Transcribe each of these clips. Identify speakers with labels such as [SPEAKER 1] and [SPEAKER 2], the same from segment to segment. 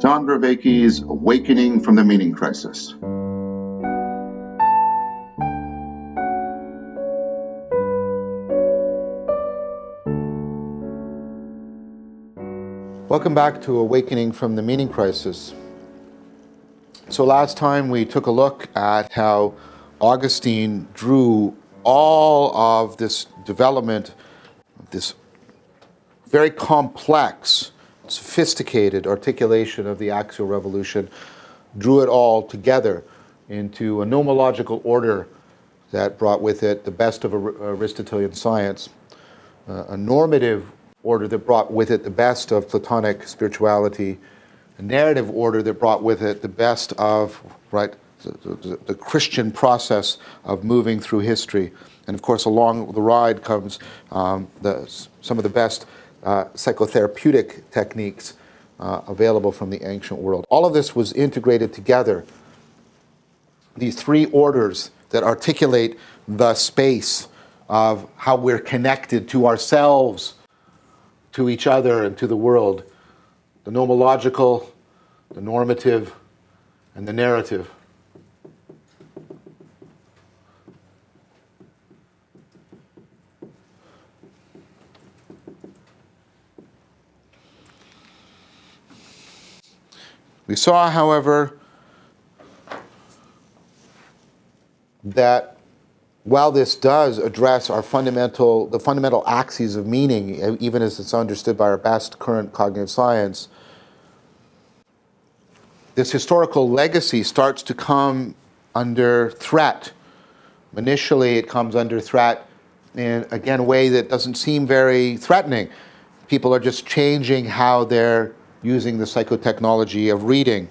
[SPEAKER 1] John Vervaeke's Awakening from the Meaning Crisis.
[SPEAKER 2] Welcome back to Awakening from the Meaning Crisis. So, last time we took a look at how Augustine drew all of this development, this very complex, sophisticated articulation of the axial revolution, drew it all together into a nomological order that brought with it the best of Aristotelian science, uh, a normative order that brought with it the best of Platonic spirituality, a narrative order that brought with it the best of right the, the, the Christian process of moving through history. And of course, along the ride comes um, the, some of the best uh, psychotherapeutic techniques uh, available from the ancient world. All of this was integrated together. These three orders that articulate the space of how we're connected to ourselves to each other and to the world the nomological, the normative, and the narrative. We saw, however, that while this does address our fundamental, the fundamental axes of meaning, even as it's understood by our best current cognitive science, this historical legacy starts to come under threat. Initially, it comes under threat in, again, a way that doesn't seem very threatening. People are just changing how they're using the psychotechnology of reading.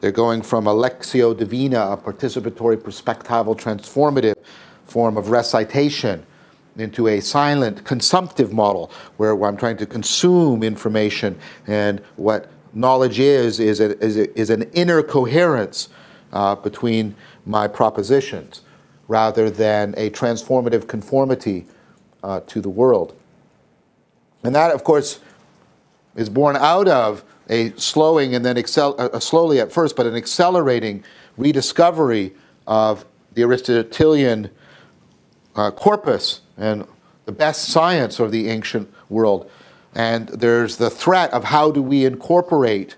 [SPEAKER 2] They're going from a lectio divina, a participatory, perspectival, transformative, form of recitation into a silent consumptive model where, where I'm trying to consume information and what knowledge is is, a, is, a, is an inner coherence uh, between my propositions rather than a transformative conformity uh, to the world. And that, of course, is born out of a slowing and then accel- uh, slowly at first, but an accelerating rediscovery of the Aristotelian uh, corpus and the best science of the ancient world. And there's the threat of how do we incorporate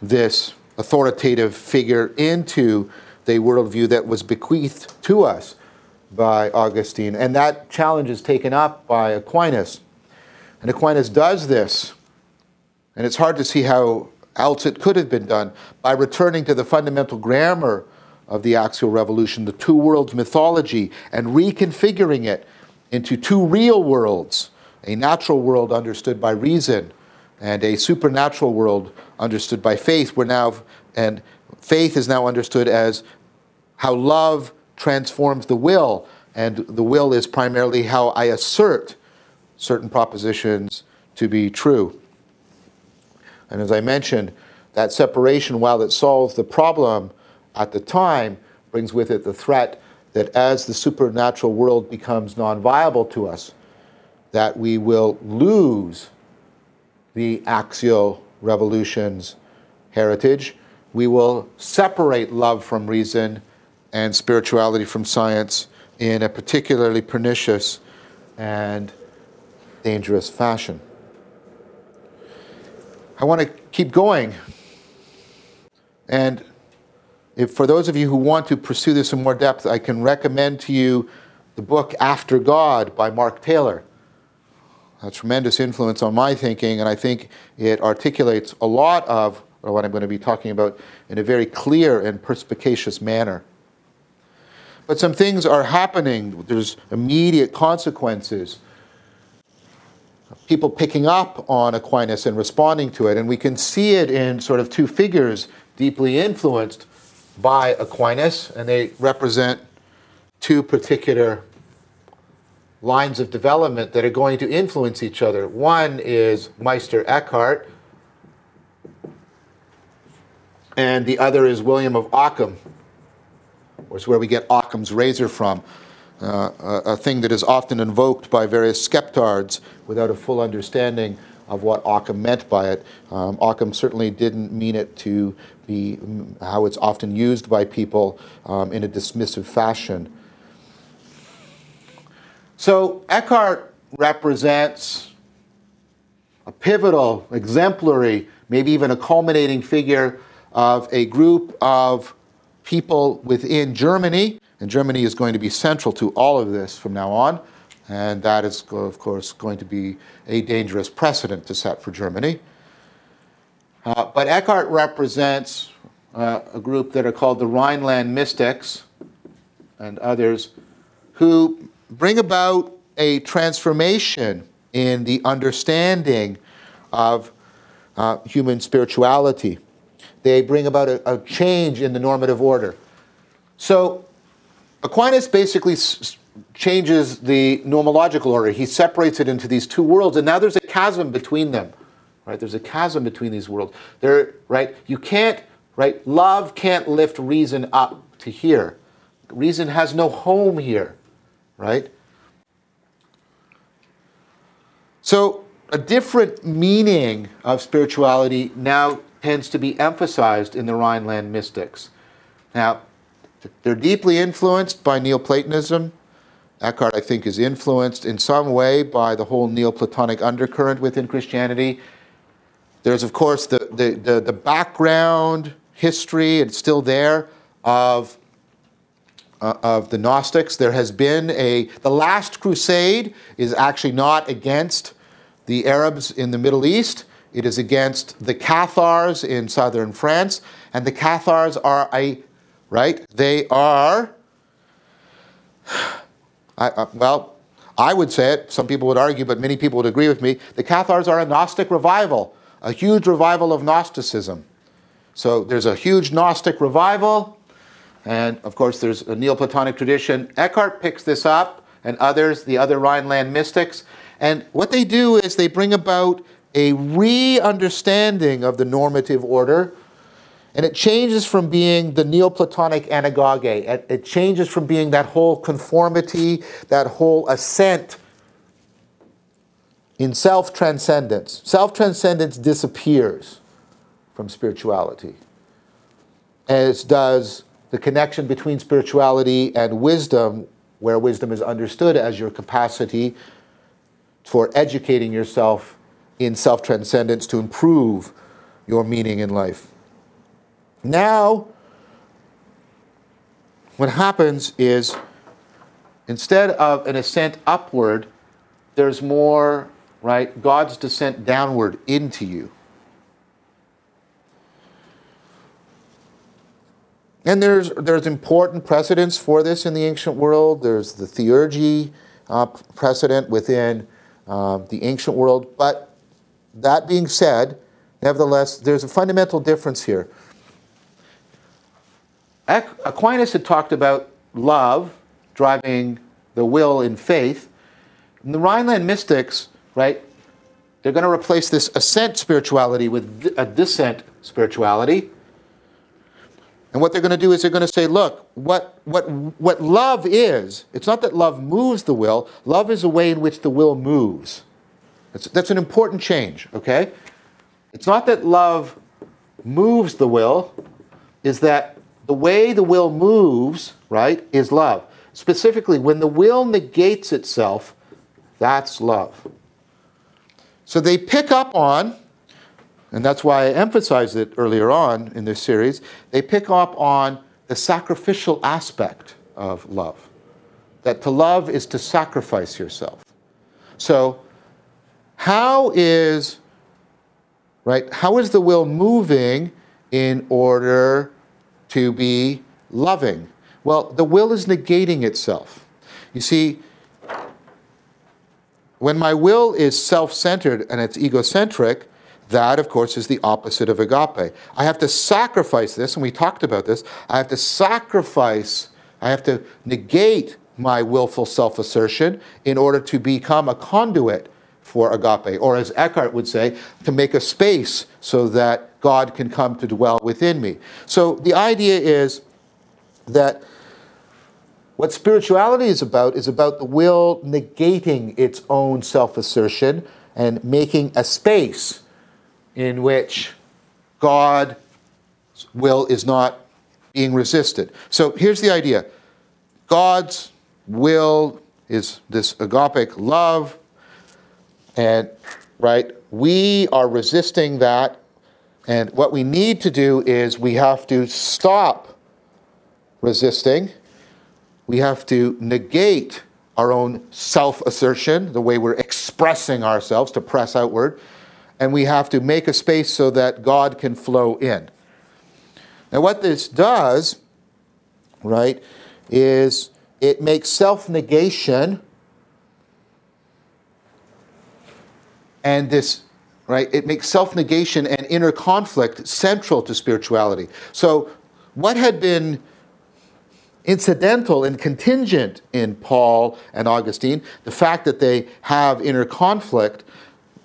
[SPEAKER 2] this authoritative figure into the worldview that was bequeathed to us by Augustine. And that challenge is taken up by Aquinas. And Aquinas does this, and it's hard to see how else it could have been done, by returning to the fundamental grammar of the axial revolution, the two worlds mythology, and reconfiguring it into two real worlds a natural world understood by reason and a supernatural world understood by faith. We're now, and faith is now understood as how love transforms the will, and the will is primarily how I assert certain propositions to be true. And as I mentioned, that separation, while it solves the problem, at the time brings with it the threat that as the supernatural world becomes non viable to us, that we will lose the axial revolution's heritage. We will separate love from reason and spirituality from science in a particularly pernicious and dangerous fashion. I want to keep going. And if for those of you who want to pursue this in more depth, I can recommend to you the book After God by Mark Taylor. A tremendous influence on my thinking, and I think it articulates a lot of what I'm going to be talking about in a very clear and perspicacious manner. But some things are happening. There's immediate consequences. People picking up on Aquinas and responding to it, and we can see it in sort of two figures deeply influenced by Aquinas, and they represent two particular lines of development that are going to influence each other. One is Meister Eckhart, and the other is William of Ockham, which is where we get Ockham's razor from, a, a, thing that is often invoked by various skeptards without a full understanding of what Occam meant by it. Um, Occam certainly didn't mean it to be mm, how it's often used by people um, in a dismissive fashion. So Eckhart represents a pivotal, exemplary, maybe even a culminating figure of a group of people within Germany. And Germany is going to be central to all of this from now on. And that is, of course, going to be a dangerous precedent to set for Germany. Uh, but Eckhart represents uh, a group that are called the Rhineland Mystics and others who bring about a transformation in the understanding of uh, human spirituality. They bring about a, a, change in the normative order. So Aquinas basically s- changes the nomological order. He separates it into these two worlds, and now there's a chasm between them. Right? There's a chasm between these worlds. There, right? You can't, right? Love can't lift reason up to here. Reason has no home here, right? So, a different meaning of spirituality now tends to be emphasized in the Rhineland mystics. Now, they're deeply influenced by Neoplatonism. Eckhart, I think, is influenced in some way by the whole Neoplatonic undercurrent within Christianity. There's, of course, the, the, the, the background history, it's still there, of uh, of the Gnostics. There has been a, the last crusade is actually not against the Arabs in the Middle East, it is against the Cathars in southern France. And the Cathars are a, right? They are, I, uh, well, I would say it, some people would argue, but many people would agree with me. The Cathars are a Gnostic revival, a huge revival of Gnosticism. So there's a huge Gnostic revival. And of course, there's a Neoplatonic tradition. Eckhart picks this up, and others, the other Rhineland mystics. And what they do is they bring about a re understanding of the normative order. And it changes from being the Neoplatonic anagoge. It, it changes from being that whole conformity, that whole ascent in self transcendence. Self transcendence disappears from spirituality, as does the connection between spirituality and wisdom, where wisdom is understood as your capacity for educating yourself in self transcendence to improve your meaning in life. Now, what happens is instead of an ascent upward, there's more, right? God's descent downward into you. And there's, there's important precedents for this in the ancient world. There's the theurgy uh, precedent within um, the ancient world. But that being said, nevertheless, there's a fundamental difference here. Aquinas had talked about love driving the will in faith. And the Rhineland mystics, right, they're going to replace this ascent spirituality with a descent spirituality. And what they're going to do is they're going to say, look, what, what, what love is, it's not that love moves the will, love is a way in which the will moves. That's, that's an important change, okay? It's not that love moves the will, is that the way the will moves, right, is love. Specifically, when the will negates itself, that's love. So they pick up on and that's why I emphasized it earlier on in this series. They pick up on the sacrificial aspect of love. That to love is to sacrifice yourself. So, how is right? How is the will moving in order to be loving? Well, the will is negating itself. You see, when my will is self centered and it's egocentric, that, of course, is the opposite of agape. I have to sacrifice this, and we talked about this. I have to sacrifice, I have to negate my willful self assertion in order to become a conduit for agape, or as Eckhart would say, to make a space so that God can come to dwell within me. So the idea is that what spirituality is about is about the will negating its own self assertion and making a space in which God's will is not being resisted. So here's the idea God's will is this agapic love, and right, we are resisting that. And what we need to do is we have to stop resisting. We have to negate our own self assertion, the way we're expressing ourselves to press outward. And we have to make a space so that God can flow in. Now, what this does, right, is it makes self negation and this right it makes self-negation and inner conflict central to spirituality. So what had been incidental and contingent in paul and augustine the fact that they have inner conflict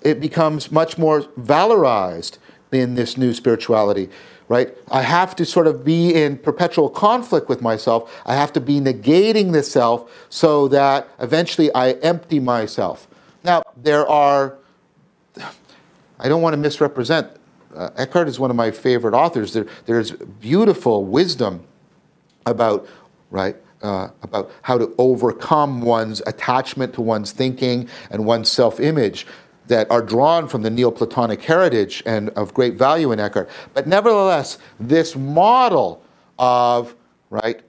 [SPEAKER 2] it becomes much more valorized in this new spirituality right? I have to sort of be in perpetual conflict with myself. I have to be negating the self so that eventually i empty myself. Now there are I don't want to misrepresent. Uh, Eckhart is one of my favorite authors. There, there's beautiful wisdom about, right, uh, about how to overcome one's attachment to one's thinking and one's self image that are drawn from the Neoplatonic heritage and of great value in Eckhart. But nevertheless, this model of, right,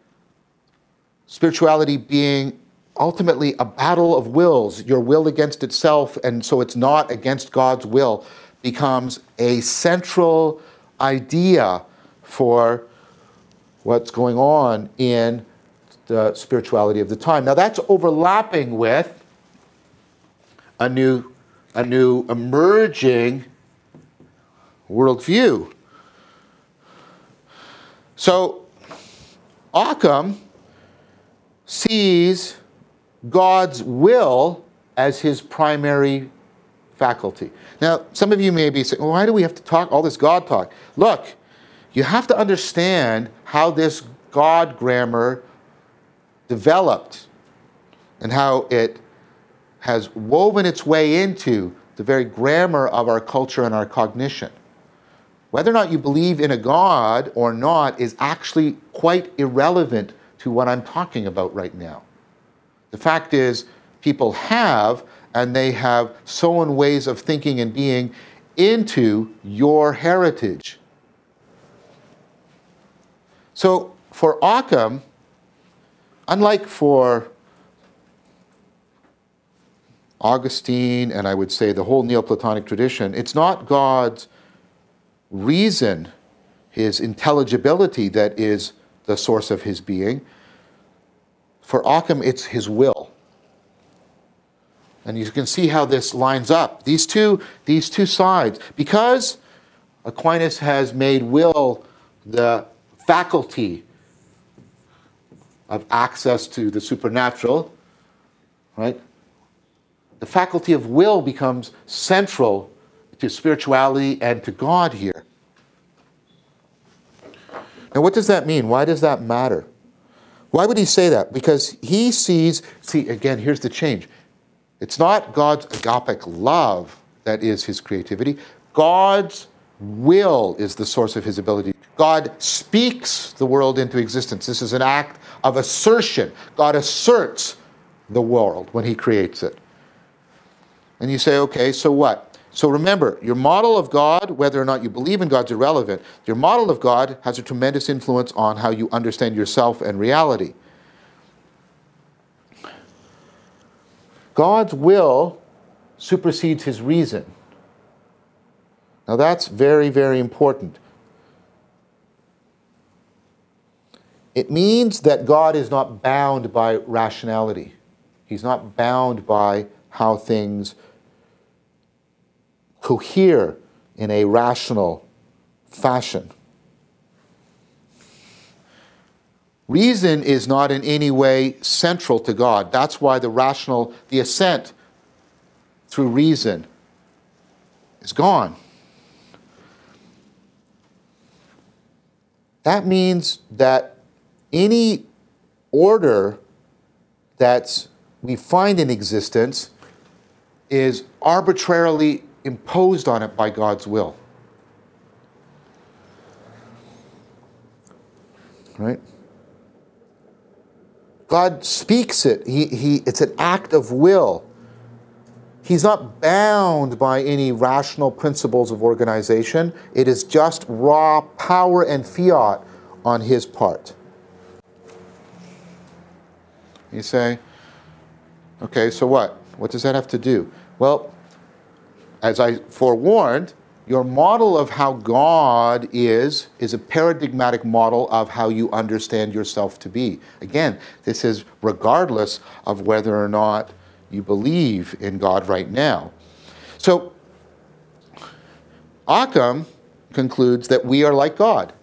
[SPEAKER 2] spirituality being ultimately a battle of wills, your will against itself, and so it's not against God's will, becomes a central idea for what's going on in the spirituality of the time. Now that's overlapping with a new, a new emerging worldview. So Occam sees God's will as his primary faculty. Now, some of you may be saying, well, why do we have to talk all this God talk? Look, you have to understand how this God grammar developed and how it has woven its way into the very grammar of our culture and our cognition. Whether or not you believe in a God or not is actually quite irrelevant to what I'm talking about right now. The fact is, people have, and they have sown ways of thinking and being into your heritage. So for Occam, unlike for Augustine and I would say the whole Neoplatonic tradition, it's not God's reason, his intelligibility that is the source of his being. For Occam, it's his will. And you can see how this lines up. These two, these two sides. Because Aquinas has made will the faculty of access to the supernatural, right? The faculty of will becomes central to spirituality and to God here. Now, what does that mean? Why does that matter? Why would he say that? Because he sees, see, again, here's the change. It's not God's agapic love that is his creativity. God's will is the source of his ability. God speaks the world into existence. This is an act of assertion. God asserts the world when he creates it. And you say, okay, so what? So remember, your model of God, whether or not you believe in God's irrelevant. Your model of God has a tremendous influence on how you understand yourself and reality. God's will supersedes his reason. Now that's very, very important. It means that God is not bound by rationality. He's not bound by how things cohere in a rational fashion. Reason is not in any way central to God. That's why the rational, the assent through reason is gone. That means that any order that we find in existence is arbitrarily imposed on it by God's will. Right? God speaks it. He, he, it's an act of will. He's not bound by any rational principles of organization. It is just raw power and fiat on his part. You say, okay, so what? What does that have to do? Well, as I forewarned, your model of how God is is a paradigmatic model of how you understand yourself to be. Again, this is regardless of whether or not you believe in God right now. So, Occam concludes that we are like God.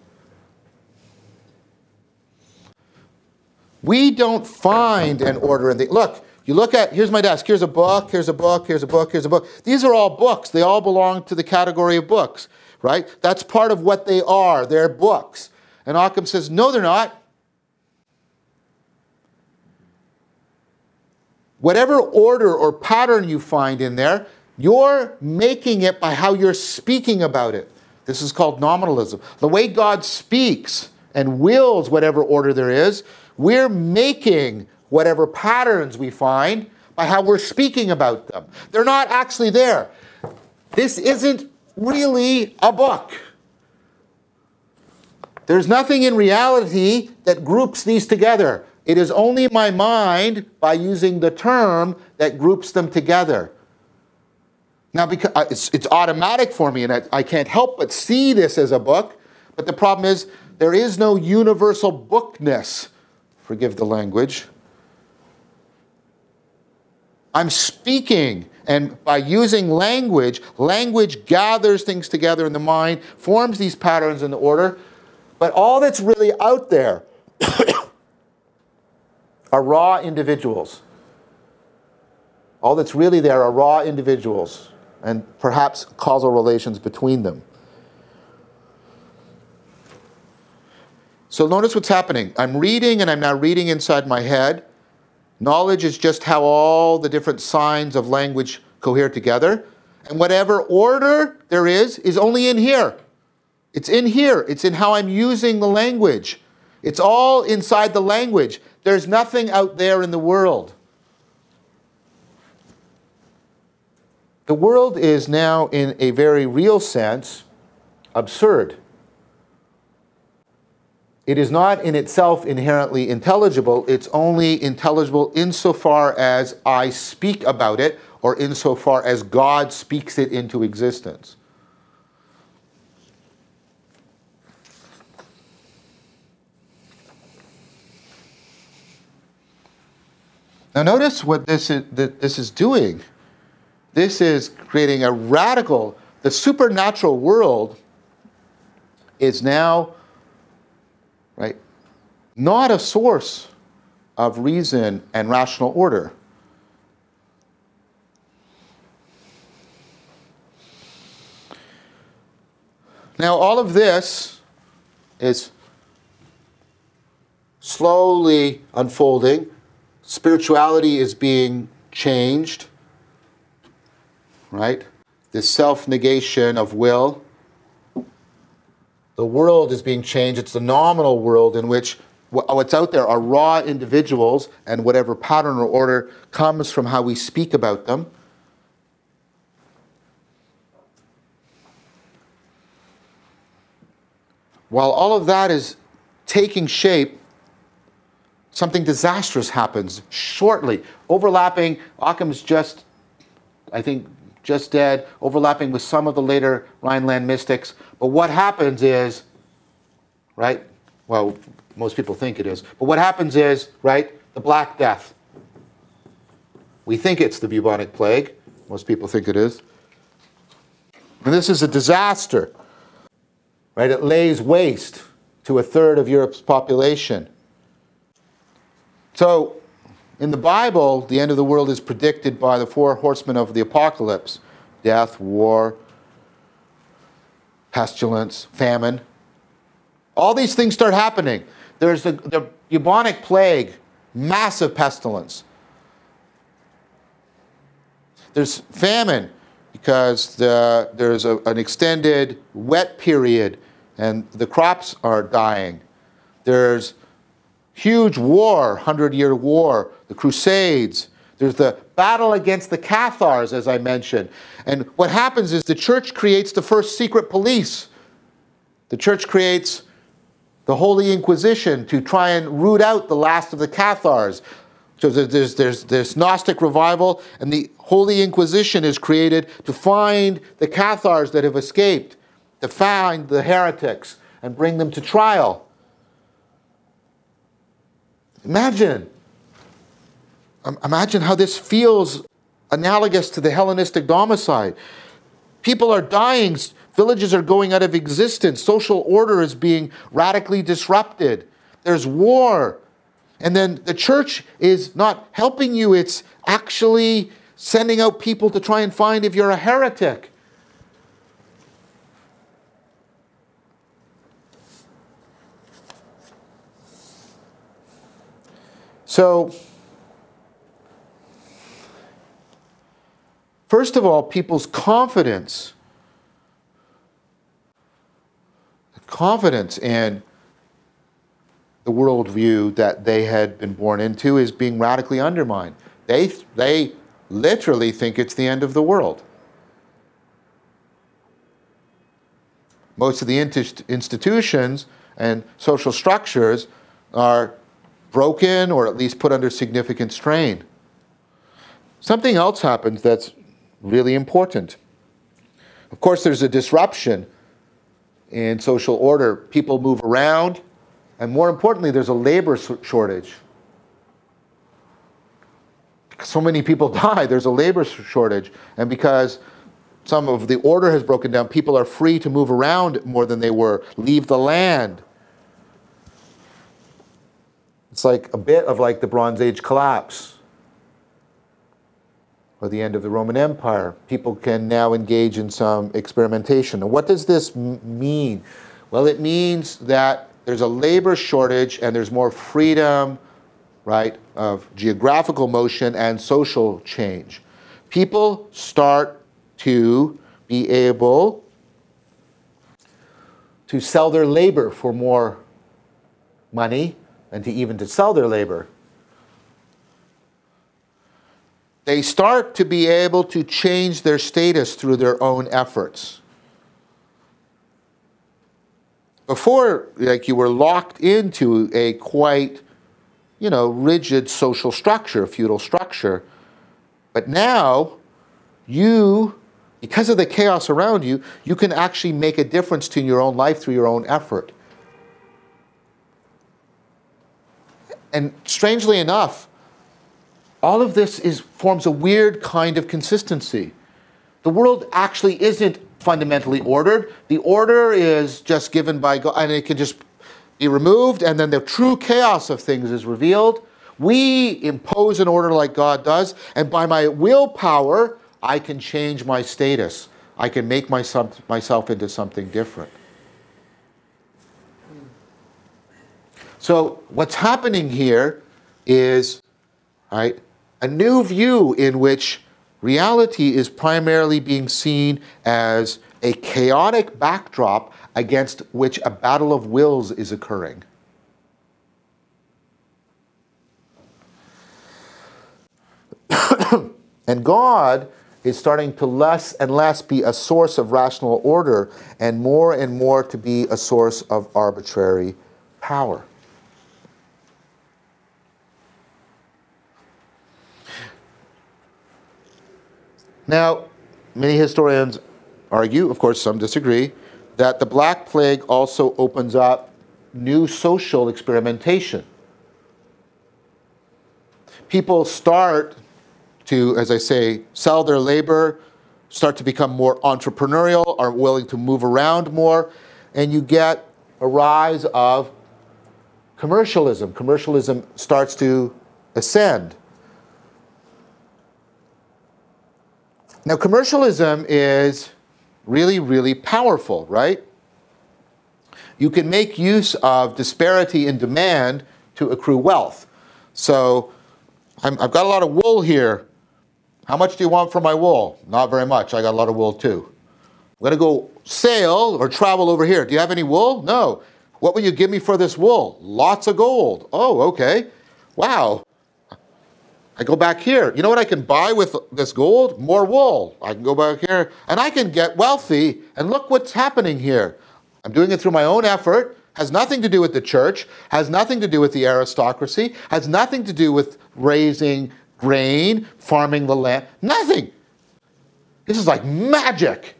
[SPEAKER 2] We don't find an order in the look. You look at here's my desk. Here's a book. Here's a book. Here's a book. Here's a book. These are all books. They all belong to the category of books, right? That's part of what they are. They're books. And Occam says, no, they're not. Whatever order or pattern you find in there, you're making it by how you're speaking about it. This is called nominalism. The way God speaks and wills whatever order there is, we're making whatever patterns we find by how we're speaking about them. They're not actually there. This isn't really a book. There's nothing in reality that groups these together. It is only my mind, by using the term, that groups them together. Now, because uh, it's, it's automatic for me, and I, I can't help but see this as a book, but the problem is there is no universal bookness. Forgive the language. I'm speaking, and by using language, language gathers things together in the mind, forms these patterns in the order, but all that's really out there are raw individuals. All that's really there are raw individuals and perhaps causal relations between them. So notice what's happening. I'm reading and I'm now reading inside my head. Knowledge is just how all the different signs of language cohere together. And whatever order there is, is only in here. It's in here. It's in how I'm using the language. It's all inside the language. There's nothing out there in the world. The world is now, in a very real sense, absurd. It is not in itself inherently intelligible, it's only intelligible insofar as I speak about it or insofar as God speaks it into existence. Now, notice what this is, this is doing. This is creating a radical, the supernatural world is now, right, not a source of reason and rational order. Now, all of this is slowly unfolding. Spirituality is being changed, right? This self negation of will. The world is being changed. It's the nominal world in which what's out there are raw individuals, and whatever pattern or order comes from how we speak about them. While all of that is taking shape, something disastrous happens shortly, overlapping. Occam's just, I think, just dead, overlapping with some of the later Rhineland mystics. But what happens is, right? Well, most people think it is. But what happens is, right, the Black Death. We think it's the bubonic plague. Most people think it is. And this is a disaster. Right? It lays waste to a third of Europe's population. So, in the Bible, the end of the world is predicted by the four horsemen of the apocalypse death, war, pestilence, famine. All these things start happening. There's the, the bubonic plague, massive pestilence. There's famine because the, there's a, an extended wet period and the crops are dying. There's huge war, Hundred Year War, the Crusades. There's the battle against the Cathars, as I mentioned. And what happens is the church creates the first secret police. The church creates the Holy Inquisition to try and root out the last of the Cathars. So there's, there's, Gnostic revival, and the Holy Inquisition is created to find the Cathars that have escaped, to find the heretics and bring them to trial. Imagine. Imagine how this feels analogous to the Hellenistic domicide. People are dying, villages are going out of existence, social order is being radically disrupted, there's war. And then the church is not helping you, it's actually sending out people to try and find if you're a heretic. So, first of all, people's confidence, confidence in the worldview that they had been born into is being radically undermined. They, they literally think it's the end of the world. Most of the institutions and social structures are broken or at least put under significant strain. Something else happens that's really important. Of course, there's a disruption in social order. People move around, and more importantly, there's a labor shortage. So many people die, there's a labor shortage. And because some of the order has broken down, people are free to move around more than they were, leave the land. It's like a bit of like the Bronze Age collapse or the end of the Roman Empire. People can now engage in some experimentation. And what does this m- mean? Well, it means that there's a labor shortage and there's more freedom, right, of geographical motion and social change. People start to be able to sell their labor for more money and to even to sell their labor. They start to be able to change their status through their own efforts. Before, like you were locked into a quite, you know, rigid social structure, feudal structure. But now, you, because of the chaos around you, you can actually make a difference to your own life through your own effort. And strangely enough, all of this is, forms a weird kind of consistency. The world actually isn't fundamentally ordered. The order is just given by God, and it can just be removed, and then the true chaos of things is revealed. We impose an order like God does, and by my willpower, I can change my status. I can make myself, myself into something different. So what's happening here is right, a new view in which reality is primarily being seen as a chaotic backdrop against which a battle of wills is occurring. and God is starting to less and less be a source of rational order and more and more to be a source of arbitrary power. Now, many historians argue, of course, some disagree, that the Black Plague also opens up new social experimentation. People start to, as I say, sell their labor, start to become more entrepreneurial, are willing to move around more, and you get a rise of commercialism. Commercialism starts to ascend. Now, commercialism is really, really powerful, right? You can make use of disparity in demand to accrue wealth. So, i have got a lot of wool here. How much do you want for my wool? Not very much. I got a lot of wool too. I'm going to go sail or travel over here. Do you have any wool? No. What will you give me for this wool? Lots of gold. Oh, okay. Wow. I go back here. You know what I can buy with this gold? More wool. I can go back here and I can get wealthy. And look what's happening here. I'm doing it through my own effort. Has nothing to do with the church, has nothing to do with the aristocracy, has nothing to do with raising grain, farming the land. Nothing. This is like magic.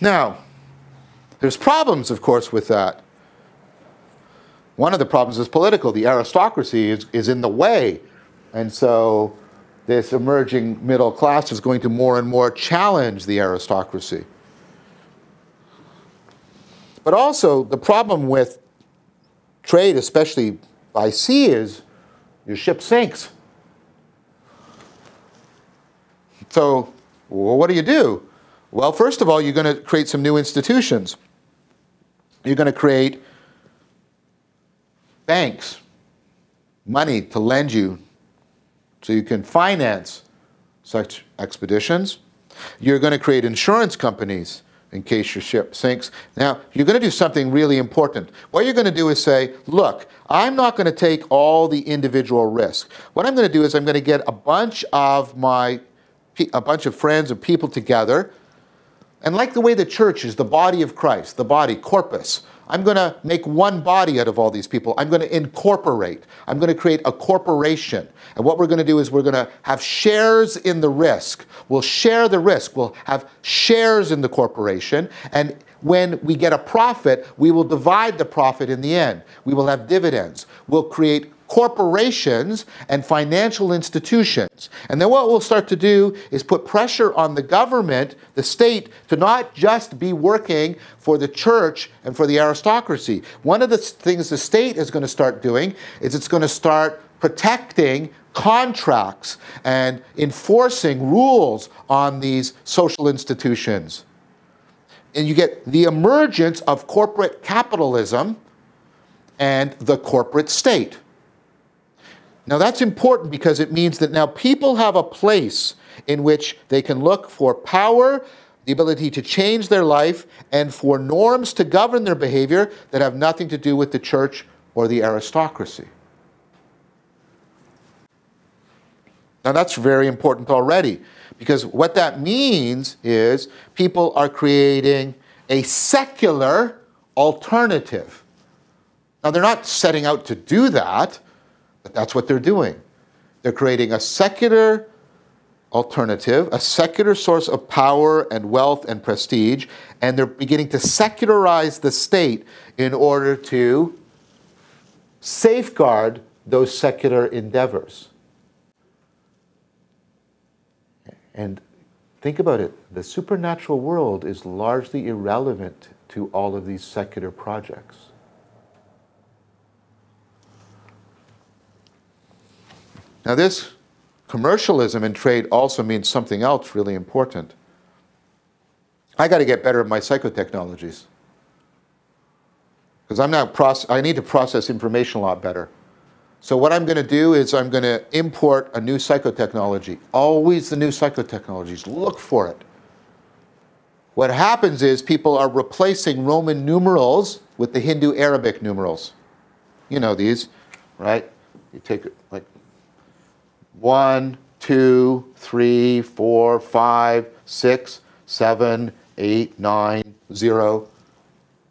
[SPEAKER 2] Now, there's problems, of course, with that. One of the problems is political. The aristocracy is, is in the way. And so this emerging middle class is going to more and more challenge the aristocracy. But also, the problem with trade, especially by sea, is your ship sinks. So, well, what do you do? Well, first of all, you're going to create some new institutions. You're going to create banks, money to lend you so you can finance such expeditions. You're going to create insurance companies in case your ship sinks. Now, you're going to do something really important. What you're going to do is say, look, I'm not going to take all the individual risk. What I'm going to do is I'm going to get a bunch of my a bunch of friends and people together and like the way the church is the body of Christ, the body, corpus, I'm going to make one body out of all these people. I'm going to incorporate. I'm going to create a corporation. And what we're going to do is we're going to have shares in the risk. We'll share the risk. We'll have shares in the corporation. And when we get a profit, we will divide the profit in the end. We will have dividends. We'll create corporations and financial institutions. And then what we'll start to do is put pressure on the government, the state, to not just be working for the church and for the aristocracy. One of the things the state is going to start doing is it's going to start protecting contracts and enforcing rules on these social institutions. And you get the emergence of corporate capitalism and the corporate state. Now, that's important because it means that now people have a place in which they can look for power, the ability to change their life, and for norms to govern their behavior that have nothing to do with the church or the aristocracy. Now, that's very important already because what that means is people are creating a secular alternative. Now, they're not setting out to do that but that's what they're doing. They're creating a secular alternative, a secular source of power and wealth and prestige, and they're beginning to secularize the state in order to safeguard those secular endeavors. And think about it the supernatural world is largely irrelevant to all of these secular projects. Now, this commercialism in trade also means something else really important. I got to get better at my psychotechnologies. Because I'm not I need to process information a lot better. So what I'm going to do is I'm going to import a new psychotechnology. Always the new psychotechnologies. Look for it. What happens is people are replacing Roman numerals with the Hindu Arabic numerals. You know these, right? You take like one, two, three, four, five, six, seven, eight, nine, zero.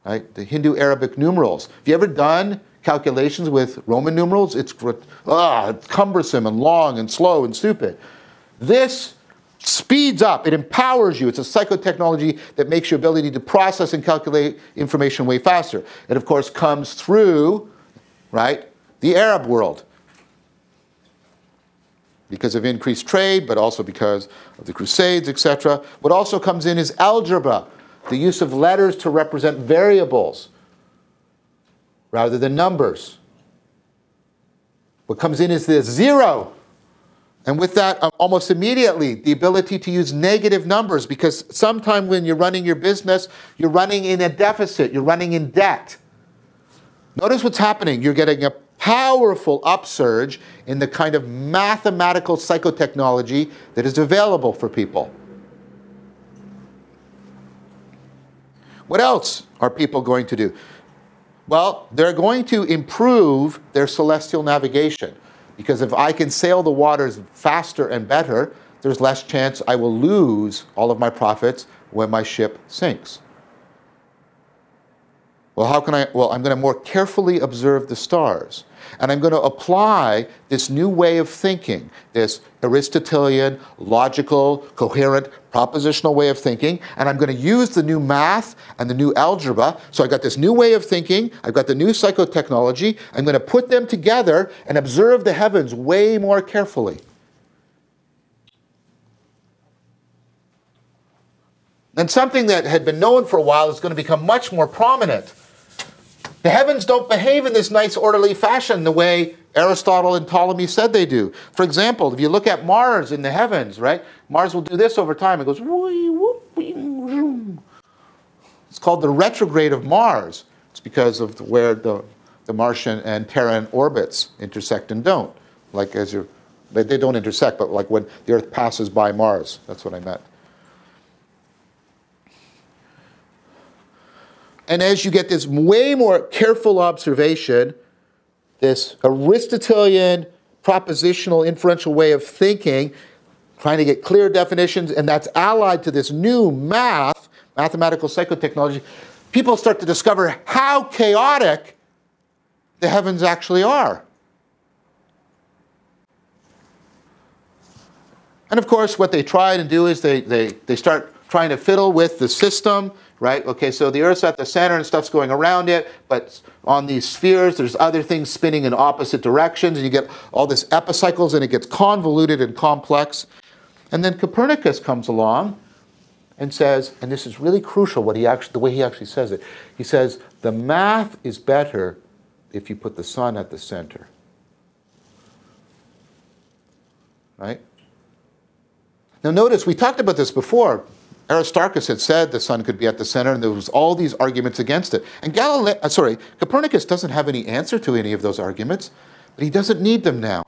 [SPEAKER 2] Right? The Hindu Arabic numerals. Have you ever done calculations with Roman numerals? It's, ah, it's cumbersome and long and slow and stupid. This speeds up, it empowers you. It's a psychotechnology that makes your ability to process and calculate information way faster. It, of course, comes through, right, the Arab world because of increased trade, but also because of the Crusades, etc. What also comes in is algebra, the use of letters to represent variables rather than numbers. What comes in is the zero, And with that, um, almost immediately, the ability to use negative numbers because sometime when you're running your business, you're running in a deficit, you're running in debt. Notice what's happening. You're getting a powerful upsurge in the kind of mathematical psychotechnology that is available for people. What else are people going to do? Well, they're going to improve their celestial navigation because if I can sail the waters faster and better, there's less chance I will lose all of my profits when my ship sinks. Well, how can I? Well, I'm going to more carefully observe the stars. And I'm going to apply this new way of thinking, this Aristotelian, logical, coherent, propositional way of thinking. And I'm going to use the new math and the new algebra. So I've got this new way of thinking, I've got the new psychotechnology. I'm going to put them together and observe the heavens way more carefully. And something that had been known for a while is going to become much more prominent. The heavens don't behave in this nice, orderly fashion the way Aristotle and Ptolemy said they do. For example, if you look at Mars in the heavens, right? Mars will do this over time. It goes. It's called the retrograde of Mars. It's because of where the, the Martian and Terran orbits intersect and don't. Like as you they, they don't intersect, but like when the Earth passes by Mars. That's what I meant. And as you get this way more careful observation, this Aristotelian propositional inferential way of thinking, trying to get clear definitions, and that's allied to this new math, mathematical psychotechnology, people start to discover how chaotic the heavens actually are. And of course, what they try to do is they, they, they start trying to fiddle with the system right? Okay, so the Earth's at the center and stuff's going around it, but on these spheres, there's other things spinning in opposite directions, and you get all this epicycles, and it gets convoluted and complex. And then Copernicus comes along and says, and this is really crucial, what he actually, the way he actually says it. He says, the math is better if you put the sun at the center. Right? Now, notice we talked about this before. Aristarchus had said the sun could be at the center, and there was all these arguments against it. And Galileo, uh, sorry, Copernicus doesn't have any answer to any of those arguments, but he doesn't need them now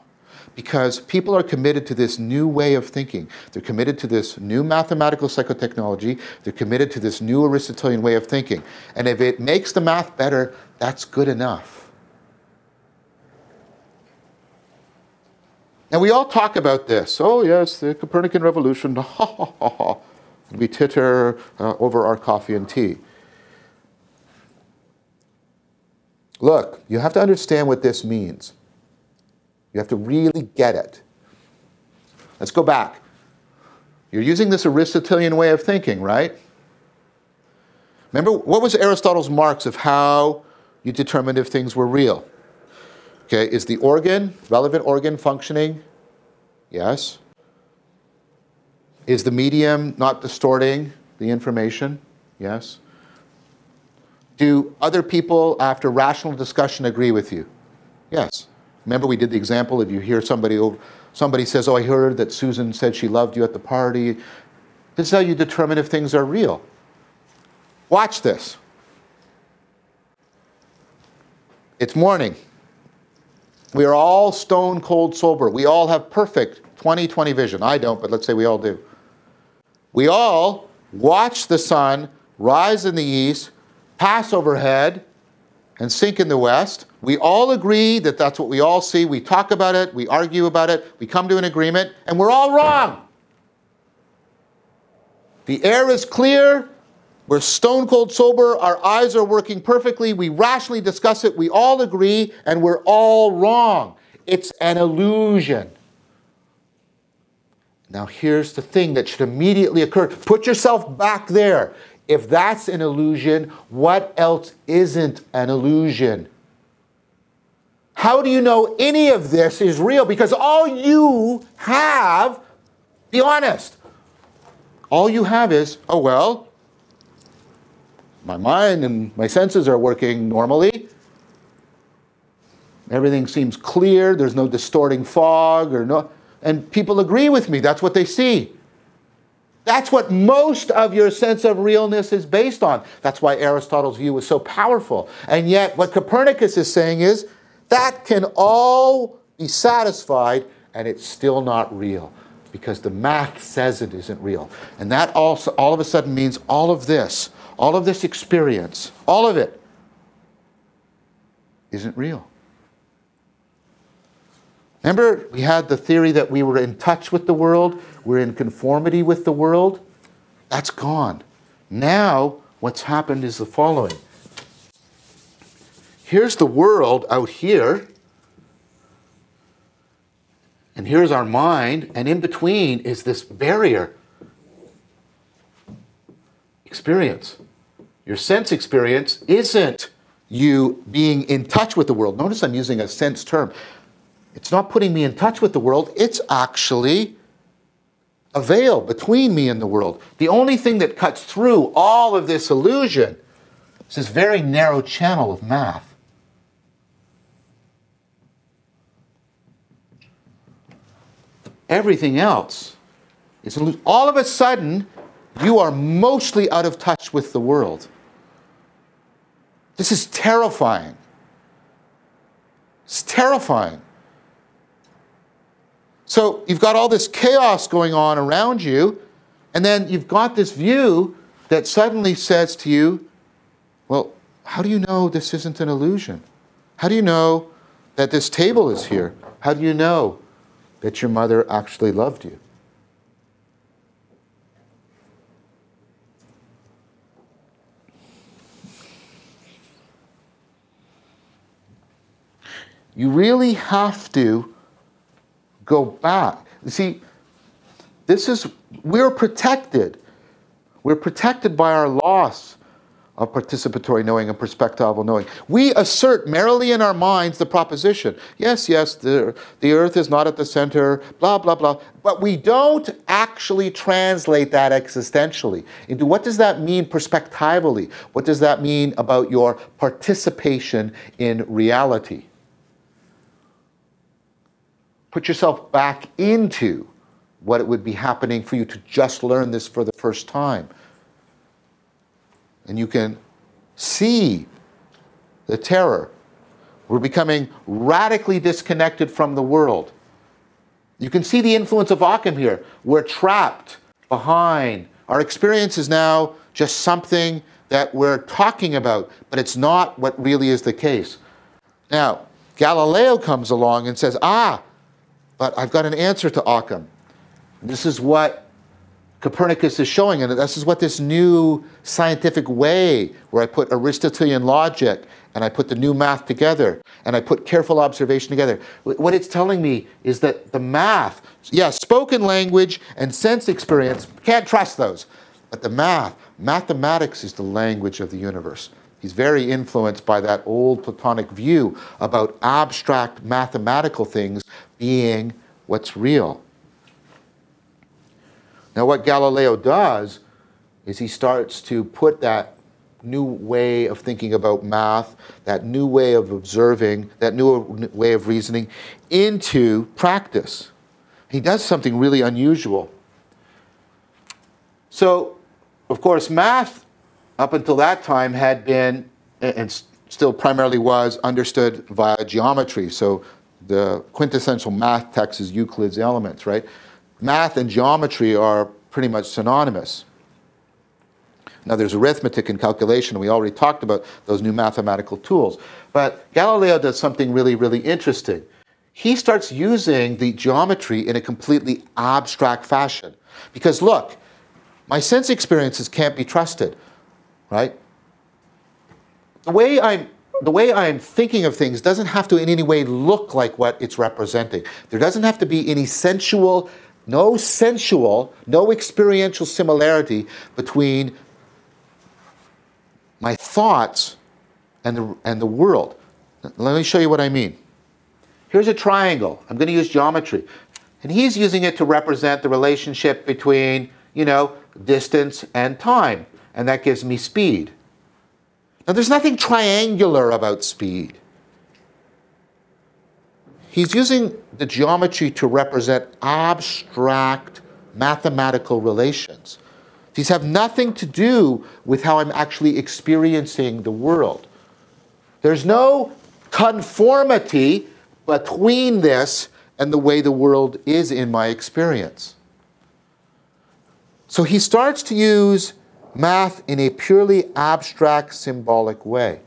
[SPEAKER 2] because people are committed to this new way of thinking. They're committed to this new mathematical psychotechnology. They're committed to this new Aristotelian way of thinking. And if it makes the math better, that's good enough. And we all talk about this. Oh, yes, the Copernican revolution. Ha ha ha ha. We titter uh, over our coffee and tea. Look, you have to understand what this means. You have to really get it. Let's go back. You're using this Aristotelian way of thinking, right? Remember, what was Aristotle's marks of how you determined if things were real? Okay, is the organ, relevant organ functioning? Yes. Is the medium not distorting the information? Yes. Do other people, after rational discussion, agree with you? Yes. Remember, we did the example if you hear somebody over, somebody says, "Oh, I heard that Susan said she loved you at the party." This is how you determine if things are real. Watch this. It's morning. We are all stone cold sober. We all have perfect 20 20 vision. I don't, but let's say we all do. We all watch the sun rise in the east, pass overhead, and sink in the west. We all agree that that's what we all see. We talk about it, we argue about it, we come to an agreement, and we're all wrong. The air is clear, we're stone cold sober, our eyes are working perfectly, we rationally discuss it, we all agree, and we're all wrong. It's an illusion. Now, here's the thing that should immediately occur put yourself back there. If that's an illusion, what else isn't an illusion? How do you know any of this is real? Because all you have, be honest, all you have is, oh, well, my mind and my senses are working normally. Everything seems clear. There's no distorting fog or no. And people agree with me. That's what they see. That's what most of your sense of realness is based on. That's why Aristotle's view was so powerful. And yet, what Copernicus is saying is that can all be satisfied and it's still not real because the math says it isn't real. And that also all of a sudden means all of this, all of this experience, all of it isn't real. Remember, we had the theory that we were in touch with the world, we're in conformity with the world. That's gone. Now, what's happened is the following here's the world out here, and here's our mind, and in between is this barrier experience. Your sense experience isn't you being in touch with the world. Notice I'm using a sense term. It's not putting me in touch with the world, it's actually a veil between me and the world. The only thing that cuts through all of this illusion is this very narrow channel of math. Everything else is. All of a sudden, you are mostly out of touch with the world. This is terrifying. It's terrifying. So you've got all this chaos going on around you, and then you've got this view that suddenly says to you, Well, how do you know this isn't an illusion? How do you know that this table is here? How do you know that your mother actually loved you? You really have to go back. See, this is, we're protected. We're protected by our loss of participatory knowing and perspectival knowing. We assert merrily in our minds the proposition yes, yes, the, the earth is not at the center, blah, blah, blah. But we don't actually translate that existentially into what does that mean perspectively? What does that mean about your participation in reality? Put yourself back into what it would be happening for you to just learn this for the first time. And you can see the terror. We're becoming radically disconnected from the world. You can see the influence of Occam here. We're trapped behind. Our experience is now just something that we're talking about, but it's not what really is the case. Now, Galileo comes along and says, ah, but I've got an answer to Occam. This is what Copernicus is showing, and this is what this new scientific way, where I put Aristotelian logic and I put the new math together and I put careful observation together. What it's telling me is that the math, yes, yeah, spoken language and sense experience, can't trust those. But the math, mathematics is the language of the universe. He's very influenced by that old Platonic view about abstract mathematical things being what's real. Now, what Galileo does is he starts to put that new way of thinking about math, that new way of observing, that new way of reasoning into practice. He does something really unusual. So, of course, math up until that time had been, and still primarily was, understood via geometry. So the quintessential math text is Euclid's Elements, right? Math and geometry are pretty much synonymous. Now, there's arithmetic and calculation. We already talked about those new mathematical tools. But Galileo does something really, really interesting. He starts using the geometry in a completely abstract fashion. Because look, my sense experiences can't be trusted right? The way I'm the way I'm thinking of things doesn't have to in any way look like what it's representing. There doesn't have to be any sensual, no sensual, no experiential similarity between my thoughts and the, and the world. Let me show you what I mean. Here's a triangle. I'm going to use geometry. And he's using it to represent the relationship between, you know, distance and time and that gives me speed. Now, there's nothing triangular about speed. he's using the geometry to represent abstract mathematical relations. These have nothing to do with how I'm actually experiencing the world. There's no conformity between this and the way the world is in my experience. So he starts to use math in a purely abstract, symbolic way.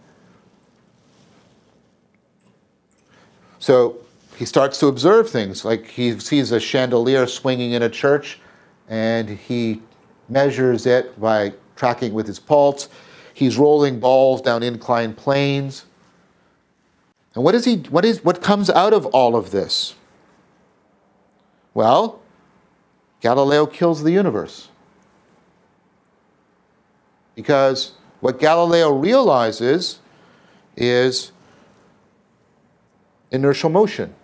[SPEAKER 2] So he starts to observe things, like he sees a chandelier swinging in a church, and he measures it by tracking with his pulse. He's rolling balls down inclined planes. And what is he what is what comes out of all of this? Well, Galileo kills the universe. Because what Galileo realizes is inertial motion.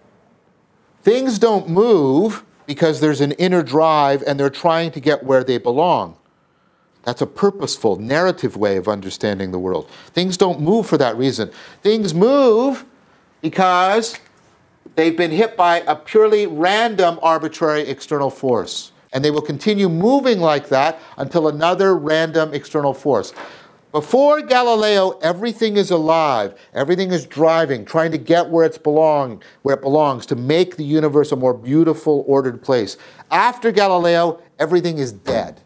[SPEAKER 2] Things don't move because there's an inner drive and they're trying to get where they belong. That's a purposeful, narrative way of understanding the world. Things don't move for that reason. Things move because they've been hit by a purely random, arbitrary external force. And they will continue moving like that until another random external force. Before Galileo, everything is alive, everything is driving, trying to get where it's belong, where it belongs, to make the universe a more beautiful, ordered place. After Galileo, everything is dead.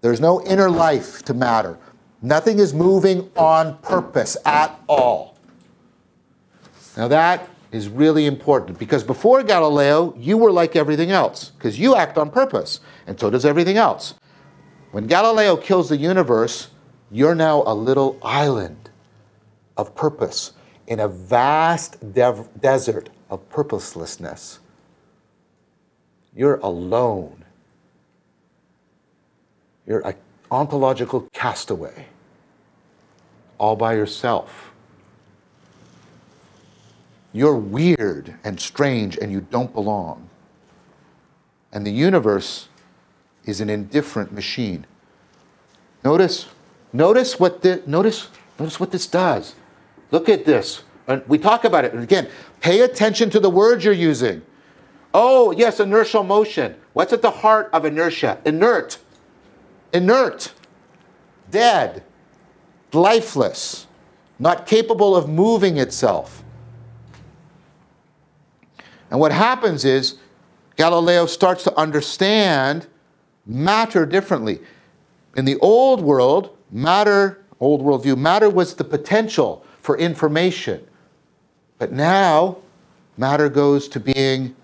[SPEAKER 2] There's no inner life to matter. Nothing is moving on purpose at all. Now that is really important because before Galileo, you were like everything else because you act on purpose, and so does everything else. When Galileo kills the universe, you're now a little island of purpose in a vast dev- desert of purposelessness. You're alone. You're an ontological castaway, all by yourself. You're weird and strange and you don't belong. And the universe is an indifferent machine. Notice, notice what the, notice, notice what this does. Look at this. And we talk about it. And again, pay attention to the words you're using. Oh, yes, inertial motion. What's at the heart of inertia? Inert. Inert. Dead. Lifeless. Not capable of moving itself. And what happens is Galileo starts to understand matter differently. In the old world, matter, old worldview, matter was the potential for information. But now, matter goes to being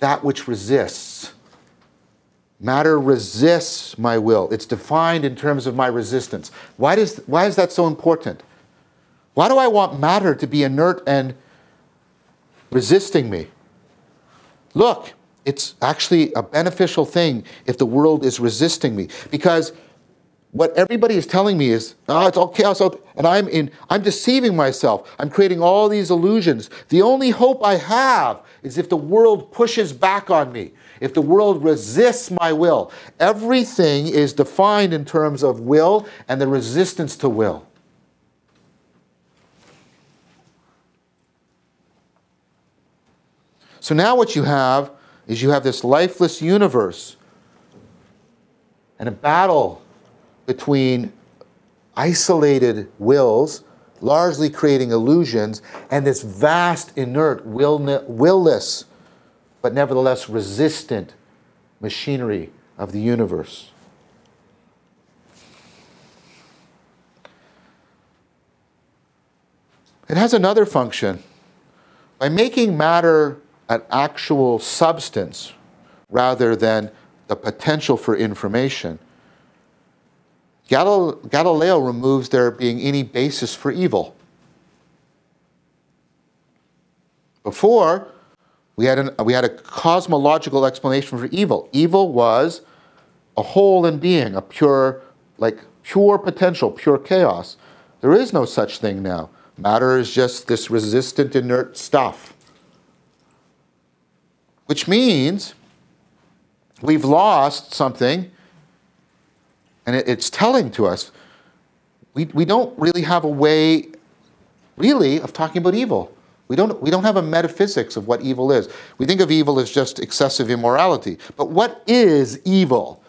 [SPEAKER 2] that which resists. Matter resists my will. It's defined in terms of my resistance. Why, does, why is that so important? Why do I want matter to be inert and resisting me? Look, it's actually a beneficial thing if the world is resisting me because what everybody is telling me is oh it's all chaos and i'm in i'm deceiving myself. I'm creating all these illusions. The only hope i have is if the world pushes back on me if the world resists my will. Everything is defined in terms of will and the resistance to will so now what you have is you have this lifeless universe and a battle between isolated wills, largely creating illusions, and this vast, inert, willless, but nevertheless resistant machinery of the universe. It has another function. By making matter an actual substance rather than the potential for information. Galileo removes there being any basis for evil. Before, we had, an, we had a cosmological explanation for evil. Evil was a hole in being, a pure, like pure potential, pure chaos. There is no such thing now. Matter is just this resistant, inert stuff which means we've lost something, and it, it's telling to us we, we don't really have a way, really, of talking about evil. We don't, we don't have a metaphysics of what evil is. We think of evil as just excessive immorality. But what is evil?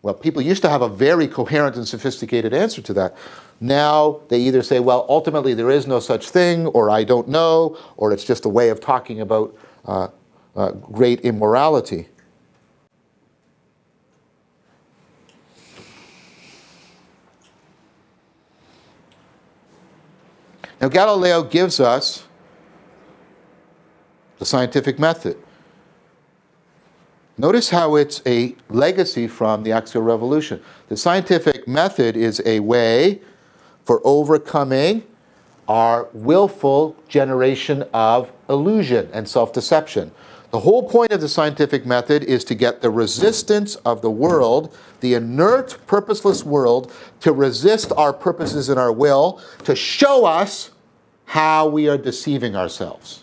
[SPEAKER 2] Well, people used to have a very coherent and sophisticated answer to that. Now they either say, well, ultimately there is no such thing, or I don't know, or it's just a way of talking about uh, uh, great immorality. Now, Galileo gives us the scientific method. Notice how it's a legacy from the axial revolution. The scientific method is a way for overcoming our willful generation of illusion and self deception. The whole point of the scientific method is to get the resistance of the world, the inert, purposeless world, to resist our purposes and our will, to show us how we are deceiving ourselves.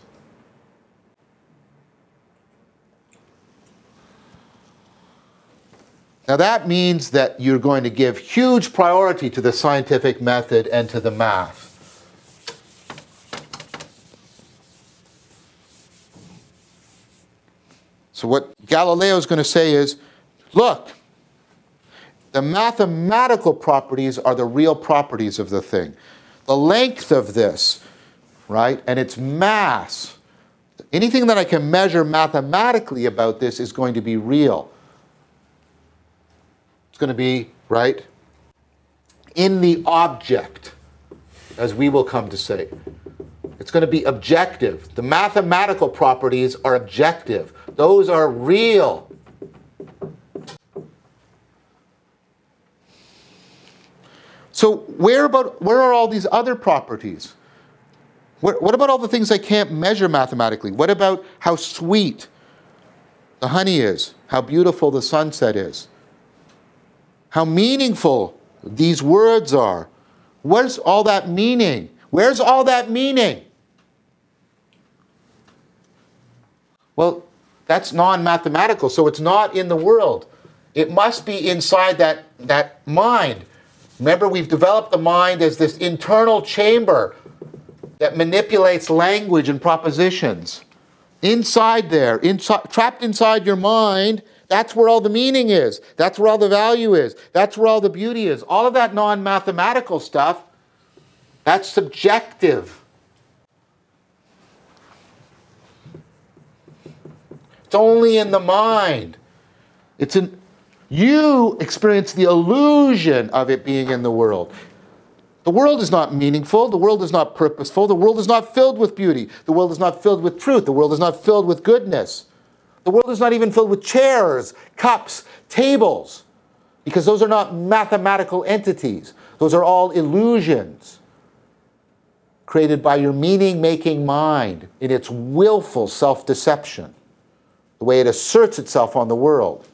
[SPEAKER 2] Now, that means that you're going to give huge priority to the scientific method and to the math. So, what Galileo is going to say is look, the mathematical properties are the real properties of the thing. The length of this, right, and its mass, anything that I can measure mathematically about this is going to be real. It's going to be, right, in the object, as we will come to say. It's going to be objective. The mathematical properties are objective, those are real. So, where, about, where are all these other properties? What, what about all the things I can't measure mathematically? What about how sweet the honey is? How beautiful the sunset is? how meaningful these words are. Where's all that meaning? Where's all that meaning? Well, that's non mathematical, so it's not in the world. It must be inside that, that mind. Remember, we've developed the mind as this internal chamber that manipulates language and propositions. Inside there, inside, trapped inside your mind, that's where all the meaning is. That's where all the value is. That's where all the beauty is. All of that non mathematical stuff, that's subjective. It's only in the mind. It's in you experience the illusion of it being in the world. The world is not meaningful. The world is not purposeful. The world is not filled with beauty. The world is not filled with truth. The world is not filled with goodness. The world is not even filled with chairs, cups, tables, because those are not mathematical entities. Those are all illusions created by your meaning making mind in its willful self deception, the way it asserts itself on the world.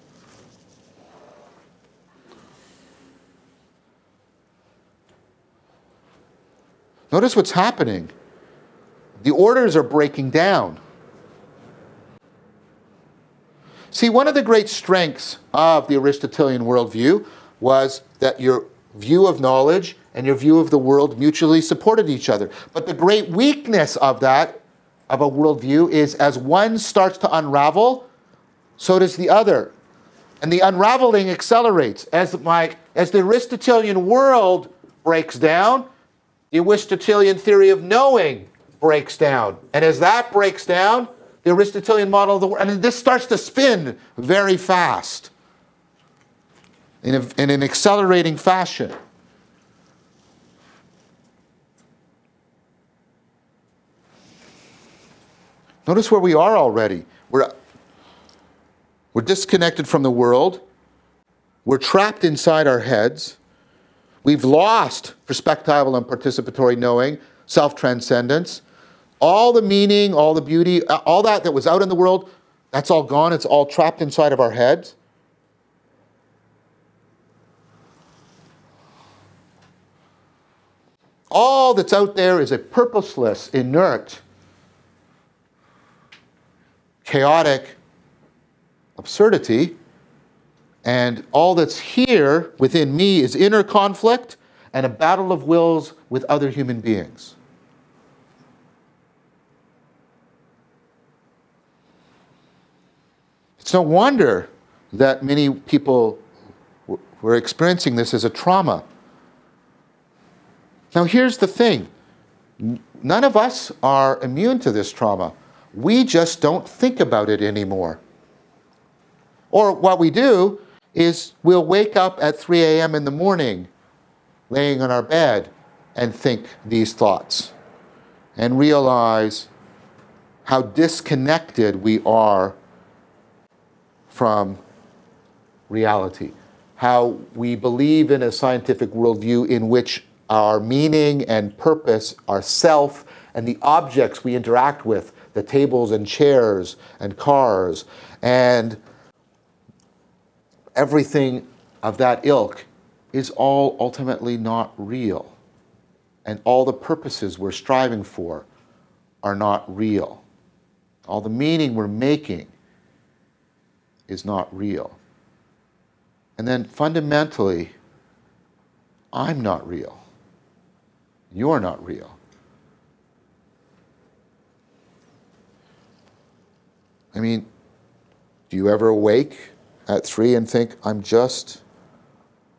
[SPEAKER 2] Notice what's happening. The orders are breaking down. See, one of the great strengths of the Aristotelian worldview was that your view of knowledge and your view of the world mutually supported each other. But the great weakness of that, of a worldview, is as one starts to unravel, so does the other. And the unraveling accelerates. As, my, as the Aristotelian world breaks down, the Aristotelian theory of knowing breaks down. And as that breaks down, the Aristotelian model of the world. And this starts to spin very fast in, a, in an accelerating fashion. Notice where we are already. We're, we're disconnected from the world. We're trapped inside our heads. We've lost perspectival and participatory knowing, self transcendence all the meaning, all the beauty, uh, all that that was out in the world, that's all gone. It's all trapped inside of our heads. All that's out there is a purposeless, inert, chaotic absurdity. And all that's here within me is inner conflict and a battle of wills with other human beings. It's no wonder that many people were experiencing this as a trauma. Now, here's the thing none of us are immune to this trauma. We just don't think about it anymore. Or what we do is we'll wake up at 3 a.m. in the morning, laying on our bed, and think these thoughts and realize how disconnected we are from reality, how we believe in a scientific worldview in which our meaning and purpose, our self, and the objects we interact with, the tables and chairs and cars, and everything of that ilk is all ultimately not real. And all the purposes we're striving for are not real. All the meaning we're making is not real. And then fundamentally, I'm not real. You're not real. I mean, do you ever awake at three and think, I'm just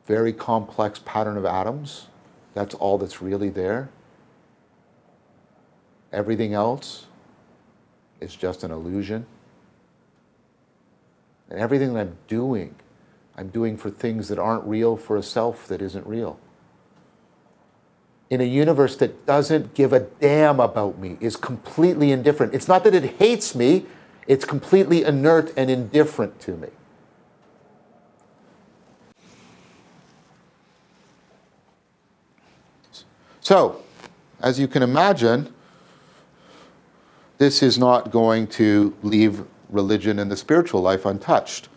[SPEAKER 2] very complex pattern of atoms? That's all that's really there? Everything else is just an illusion? And everything that I'm doing, I'm doing for things that aren't real for a self that isn't real. In a universe that doesn't give a damn about me, is completely indifferent. It's not that it hates me, it's completely inert and indifferent to me. So, as you can imagine, this is not going to leave religion and the spiritual life untouched.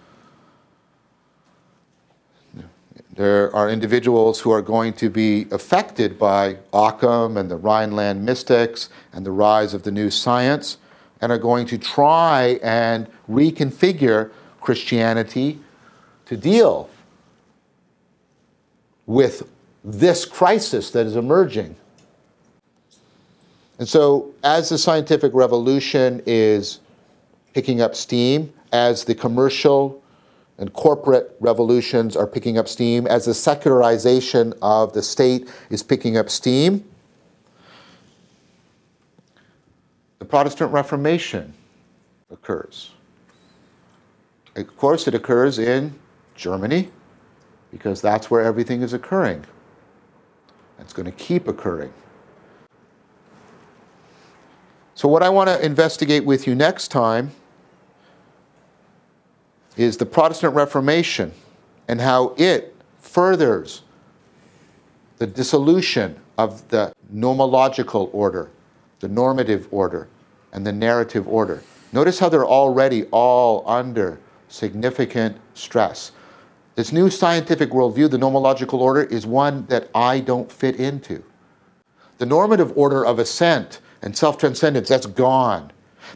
[SPEAKER 2] There are individuals who are going to be affected by Occam and the Rhineland mystics and the rise of the new science and are going to try and reconfigure Christianity to deal with this crisis that is emerging. And so, as the scientific revolution is picking up steam, as the commercial and corporate revolutions are picking up steam, as the secularization of the state is picking up steam, the Protestant Reformation occurs. Of course, it occurs in Germany because that's where everything is occurring. It's going to keep occurring. So, what I want to investigate with you next time is the Protestant Reformation and how it furthers the dissolution of the nomological order, the normative order, and the narrative order. Notice how they're already all under significant stress. This new scientific worldview, the nomological order, is one that I don't fit into. The normative order of ascent and self transcendence, that's gone.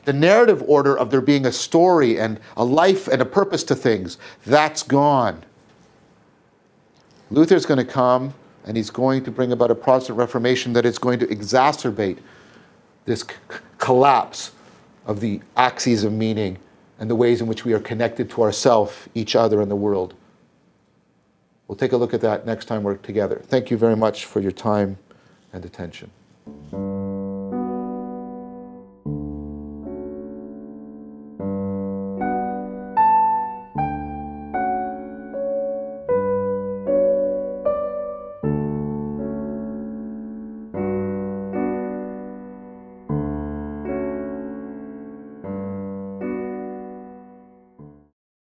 [SPEAKER 2] The narrative order of there being a story and a life and a purpose to things, that's gone. Luther's going to come and he's going to bring about a Protestant Reformation that is going to exacerbate this c- collapse of the axes of meaning and the ways in which we are connected to ourself, each other, and the world. We'll take a look at that next time we're together. Thank you very much for your time and attention.